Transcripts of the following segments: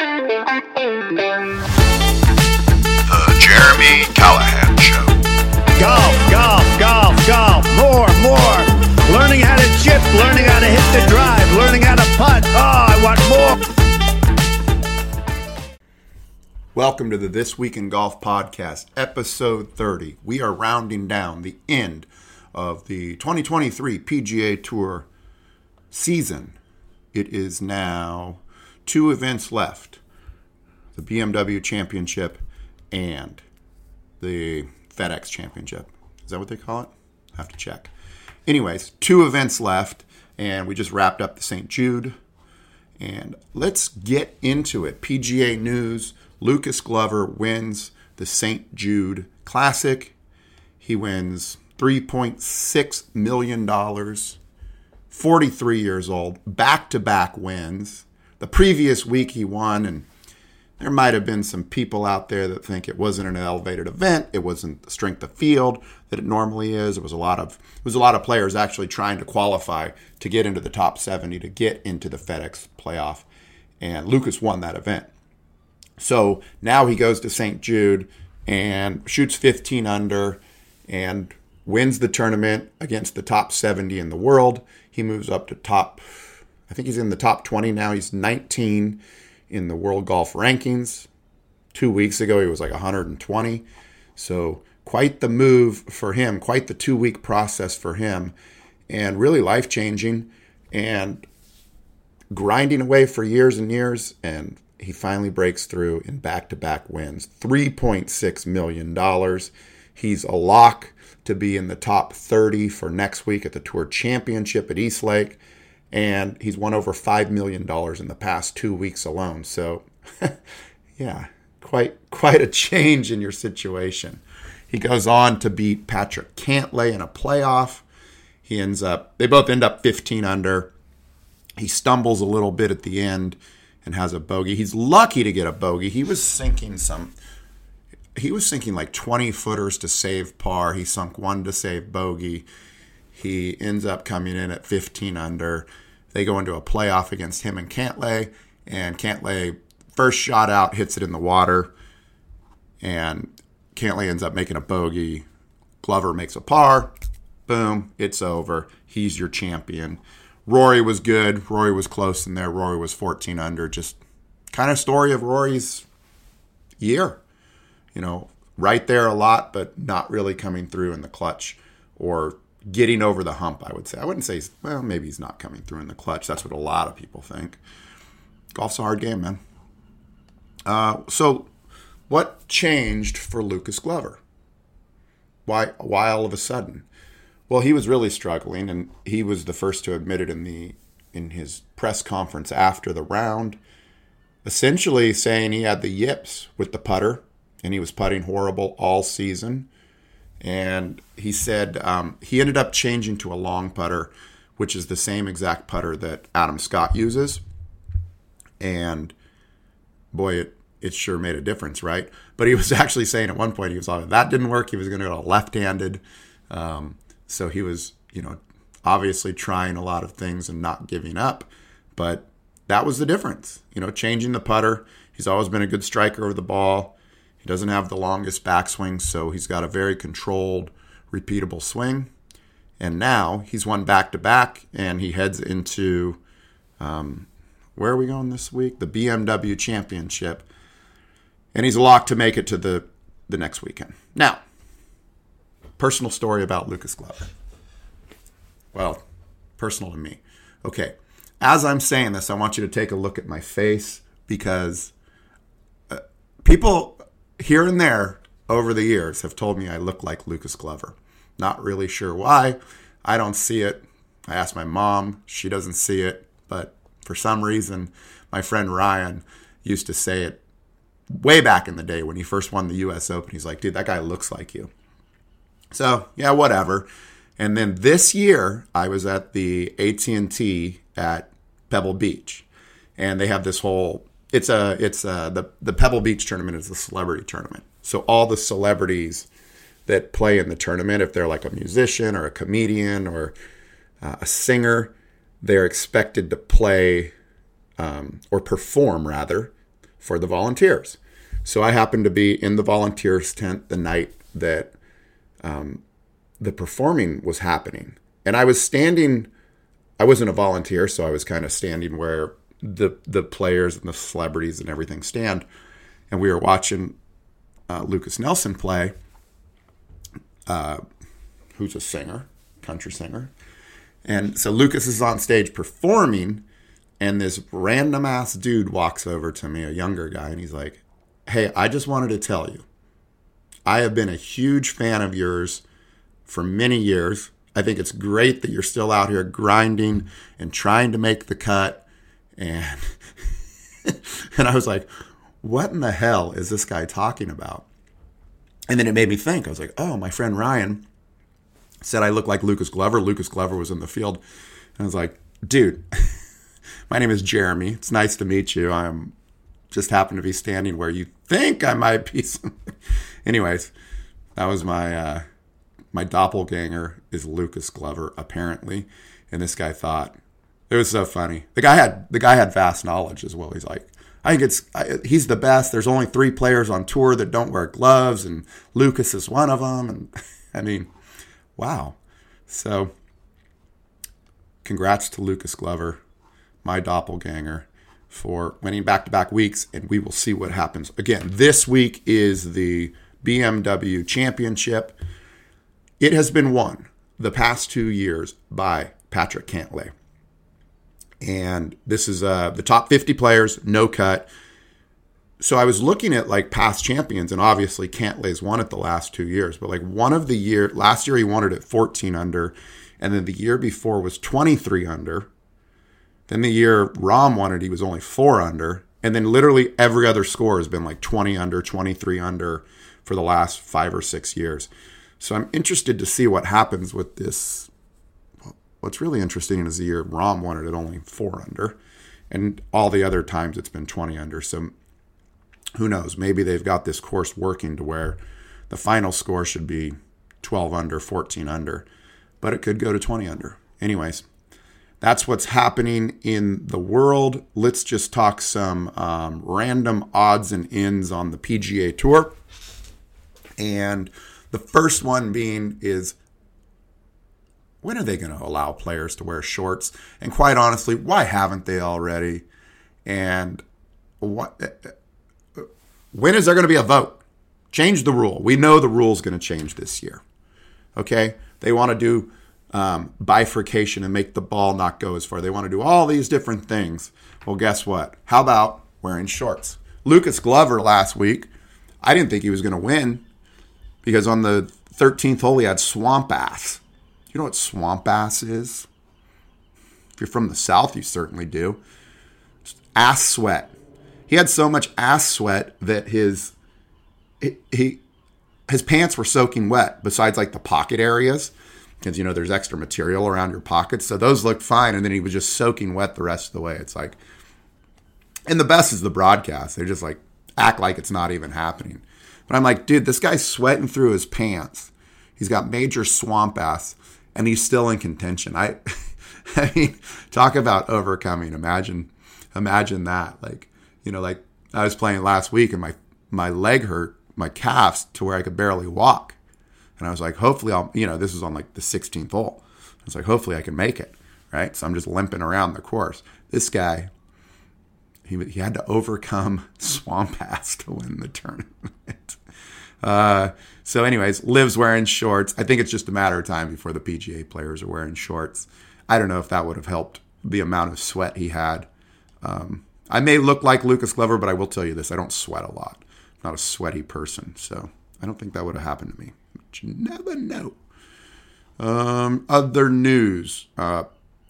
The Jeremy Callahan Show. Golf, golf, golf, golf. More, more. Learning how to chip, learning how to hit the drive, learning how to putt. Oh, I want more. Welcome to the This Week in Golf podcast, episode 30. We are rounding down the end of the 2023 PGA Tour season. It is now two events left the BMW Championship and the FedEx Championship. Is that what they call it? I have to check. Anyways, two events left, and we just wrapped up the St. Jude. And let's get into it. PGA News Lucas Glover wins the St. Jude Classic. He wins $3.6 million, 43 years old, back to back wins. The previous week he won, and there might have been some people out there that think it wasn't an elevated event. It wasn't the strength of field that it normally is. It was a lot of it was a lot of players actually trying to qualify to get into the top 70 to get into the FedEx playoff, and Lucas won that event. So now he goes to St. Jude and shoots 15 under and wins the tournament against the top 70 in the world. He moves up to top, I think he's in the top 20 now. He's 19 in the world golf rankings. Two weeks ago, he was like 120. So quite the move for him, quite the two week process for him, and really life changing. And grinding away for years and years, and he finally breaks through in back to back wins. $3.6 million. He's a lock to be in the top 30 for next week at the Tour Championship at East Lake. And he's won over $5 million in the past two weeks alone. So, yeah, quite, quite a change in your situation. He goes on to beat Patrick Cantlay in a playoff. He ends up, they both end up 15 under. He stumbles a little bit at the end and has a bogey. He's lucky to get a bogey. He was sinking some, he was sinking like 20 footers to save par. He sunk one to save bogey. He ends up coming in at 15 under. They go into a playoff against him and Cantlay, and Cantlay first shot out hits it in the water, and Cantlay ends up making a bogey. Glover makes a par. Boom, it's over. He's your champion. Rory was good. Rory was close in there. Rory was 14 under. Just kind of story of Rory's year. You know, right there a lot, but not really coming through in the clutch or getting over the hump, I would say. I wouldn't say, he's, well, maybe he's not coming through in the clutch. That's what a lot of people think. Golf's a hard game, man. Uh, so, what changed for Lucas Glover? Why, why all of a sudden? Well, he was really struggling, and he was the first to admit it in the in his press conference after the round, essentially saying he had the yips with the putter, and he was putting horrible all season. And he said um, he ended up changing to a long putter, which is the same exact putter that Adam Scott uses. And boy, it it sure made a difference, right? But he was actually saying at one point he was like, that didn't work. He was going to go left-handed. Um, so he was, you know, obviously trying a lot of things and not giving up. But that was the difference, you know, changing the putter. He's always been a good striker of the ball. He doesn't have the longest backswing, so he's got a very controlled, repeatable swing. And now he's won back to back, and he heads into um, where are we going this week? The BMW Championship, and he's locked to make it to the the next weekend. Now, personal story about Lucas Glover. Well, personal to me. Okay, as I'm saying this, I want you to take a look at my face because uh, people here and there over the years have told me I look like Lucas Glover. Not really sure why. I don't see it. I asked my mom, she doesn't see it, but for some reason, my friend Ryan used to say it way back in the day when he first won the US Open. He's like, dude, that guy looks like you. So, yeah, whatever. And then this year, I was at the AT&T at Pebble Beach, and they have this whole it's a it's a, the the Pebble Beach tournament is a celebrity tournament. So all the celebrities that play in the tournament, if they're like a musician or a comedian or uh, a singer, they're expected to play um, or perform rather for the volunteers. So I happened to be in the volunteers tent the night that um, the performing was happening. And I was standing, I wasn't a volunteer, so I was kind of standing where the, the players and the celebrities and everything stand. And we were watching uh, Lukas Nelson play, uh, who's a singer, country singer. And so Lukas is on stage performing, and this random ass dude walks over to me, a younger guy, and he's like, Hey, I just wanted to tell you, I have been a huge fan of yours for many years. I think it's great that you're still out here grinding and trying to make the cut. And and I was like, what in the hell is this guy talking about? And then it made me think. I was like, oh, my friend Ryan said I look like Lucas Glover. Lucas Glover was in the field. And I was like, dude, my name is Jeremy. It's nice to meet you. I'm just happen to be standing where you think I might be. Anyways, that was my uh, my doppelganger is Lucas Glover apparently, and this guy thought it was so funny. The guy had the guy had vast knowledge as well. He's like, I think it's I, he's the best. There's only three players on tour that don't wear gloves, and Lucas is one of them. And I mean, wow. So, congrats to Lucas Glover, my doppelganger, for winning back-to-back weeks, and we will see what happens. Again, this week is the BMW Championship. It has been won the past two years by Patrick Cantlay and this is uh, the top 50 players, no cut. So I was looking at like past champions, and obviously Cantlay's won it the last two years, but like one of the year last year he won it at 14 under, and then the year before was 23 under. Then the year Rahm won it, he was only four under, and then literally every other score has been like 20 under, 23 under for the last five or six years. So I'm interested to see what happens with this What's really interesting is the year Rahm won it at only four under, and all the other times it's been 20 under. So who knows? Maybe they've got this course working to where the final score should be 12 under, 14 under, but it could go to 20 under. Anyways, that's what's happening in the world. Let's just talk some um, random odds and ends on the PGA Tour. And the first one being is when are they going to allow players to wear shorts? And quite honestly, why haven't they already? And what? When is there going to be a vote? Change the rule. We know the rule is going to change this year. Okay, they want to do um, bifurcation and make the ball not go as far. They want to do all these different things. Well, guess what? How about wearing shorts? Lucas Glover last week, I didn't think he was going to win because on the 13th hole he had swamp ass you know what swamp ass is? If you're from the South, you certainly do. Ass sweat. He had so much ass sweat that his he, he his pants were soaking wet. Besides like the pocket areas, because you know there's extra material around your pockets, so those looked fine. And then he was just soaking wet the rest of the way. It's like, and the best is the broadcast. They just like act like it's not even happening. But I'm like, dude, this guy's sweating through his pants. He's got major swamp ass and he's still in contention. I, I mean, talk about overcoming. Imagine, imagine that. Like, you know, like I was playing last week and my my leg hurt, my calves to where I could barely walk, and I was like, hopefully I'll, you know, this is on like the 16th hole. I was like, hopefully I can make it, right? So I'm just limping around the course. This guy, he he had to overcome swamp ass to win the tournament. Uh, so, anyways, LIV's wearing shorts. I think it's just a matter of time before the PGA players are wearing shorts. I don't know if that would have helped the amount of sweat he had. Um, I may look like Lucas Glover, but I will tell you this: I don't sweat a lot. I'm not a sweaty person, so I don't think that would have happened to me. But you never know. Um, other news: uh,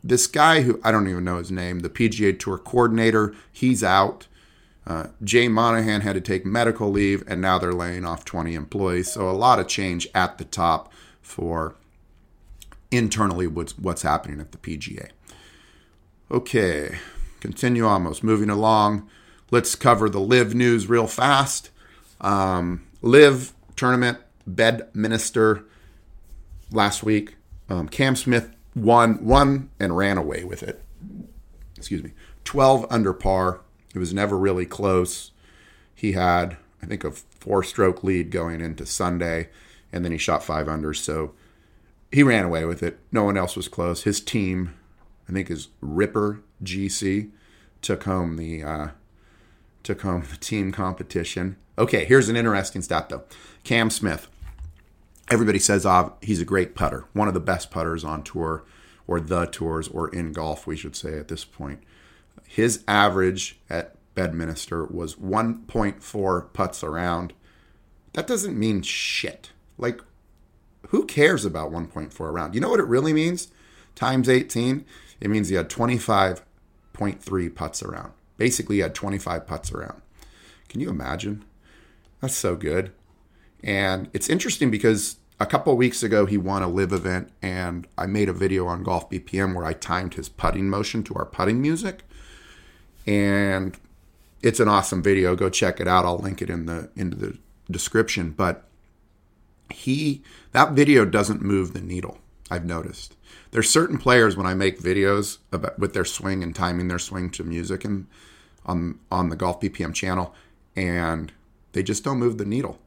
this guy who I don't even know his name, the PGA Tour coordinator, he's out. Uh, Jay Monahan had to take medical leave, and now they're laying off 20 employees. So a lot of change at the top for internally what's, what's happening at the PGA. Okay, continue almost. Moving along, let's cover the LIV news real fast. Um, LIV tournament, Bedminster last week. Um, Cam Smith won, won and ran away with it. Excuse me. 12 under par it was never really close. he had, I think, a four stroke lead going into Sunday, and then he shot five under. So he ran away with it. No one else was close. His team, I think, is Ripper GC, took home the uh, took home the team competition. Okay, here's an interesting stat though. Cam Smith. Everybody says uh, he's a great putter, one of the best putters on tour, or the tours, or in golf, we should say at this point. His average at Bedminster was 1.4 putts around. That doesn't mean shit. Like, who cares about 1.4 around? You know what it really means? Times 18, it means he had 25.3 putts around. Basically, he had 25 putts around. Can you imagine? That's so good. And it's interesting because a couple weeks ago he won a LIV event, and I made a video on Golf BPM where I timed his putting motion to our putting music. And it's an awesome video. Go check it out. I'll link it in the into the description. But he that video doesn't move the needle. I've noticed. There's certain players when I make videos about with their swing and timing their swing to music and on on the Golf BPM channel, and they just don't move the needle.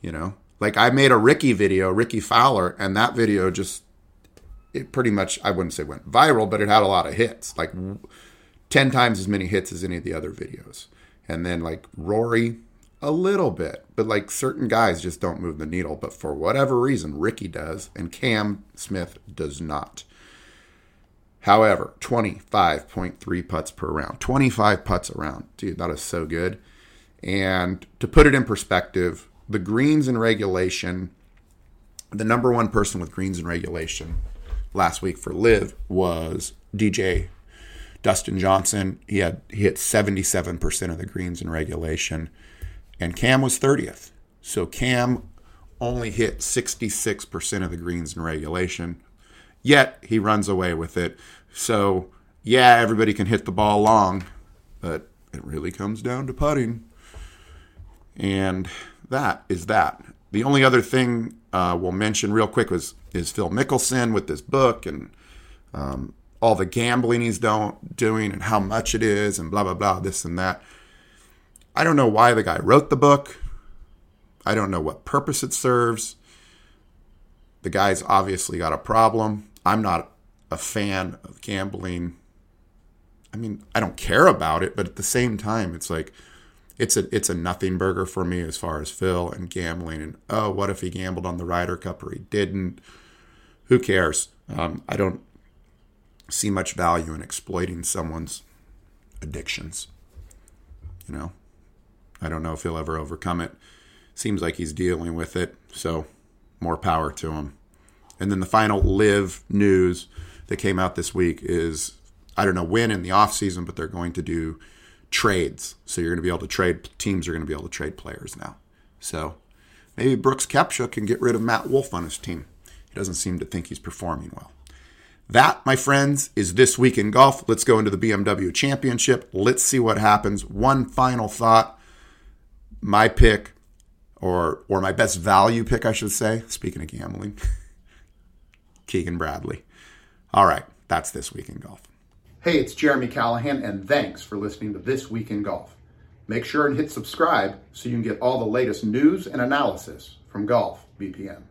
You know, like I made a Rickie video, Rickie Fowler, and that video just it pretty much I wouldn't say went viral, but it had a lot of hits, like ten times as many hits as any of the other videos. And then like Rory, a little bit, but like certain guys just don't move the needle. But for whatever reason, Rickie does, and Cam Smith does not. However, 25.3 putts per round, 25 putts around. Dude, that is so good. And to put it in perspective, the greens in regulation, the number one person with greens in regulation last week for LIV was DJ Dustin Johnson, he had he hit 77% of the greens in regulation, and Cam was 30th. So Cam only hit 66% of the greens in regulation, yet he runs away with it. So yeah, everybody can hit the ball long, but it really comes down to putting. And that is that. The only other thing uh, we'll mention real quick was is Phil Mickelson with this book and um, all the gambling he's don't, doing and how much it is and blah blah blah this and that. I don't know why the guy wrote the book. I don't know what purpose it serves. The guy's obviously got a problem. I'm not a fan of gambling. I mean, I don't care about it, but at the same time, it's like it's a it's a nothing burger for me as far as Phil and gambling and oh, what if he gambled on the Ryder Cup or he didn't? Who cares? Um, I don't see much value in exploiting someone's addictions. You know, I don't know if he'll ever overcome it. Seems like he's dealing with it, so more power to him. And then the final LIV news that came out this week is I don't know when in the off season, but they're going to do trades. So you're going to be able to trade teams are going to be able to trade players now. So maybe Brooks Koepka can get rid of Matt Wolff on his team. He doesn't seem to think he's performing well. That, my friends, is this week in golf. Let's go into the BMW Championship. Let's see what happens. One final thought. My pick, or or my best value pick, I should say. Speaking of gambling, Keegan Bradley. All right, that's this week in golf. Hey, it's Jeremy Callahan, and thanks for listening to This Week in Golf. Make sure and hit subscribe so you can get all the latest news and analysis from Golf BPM.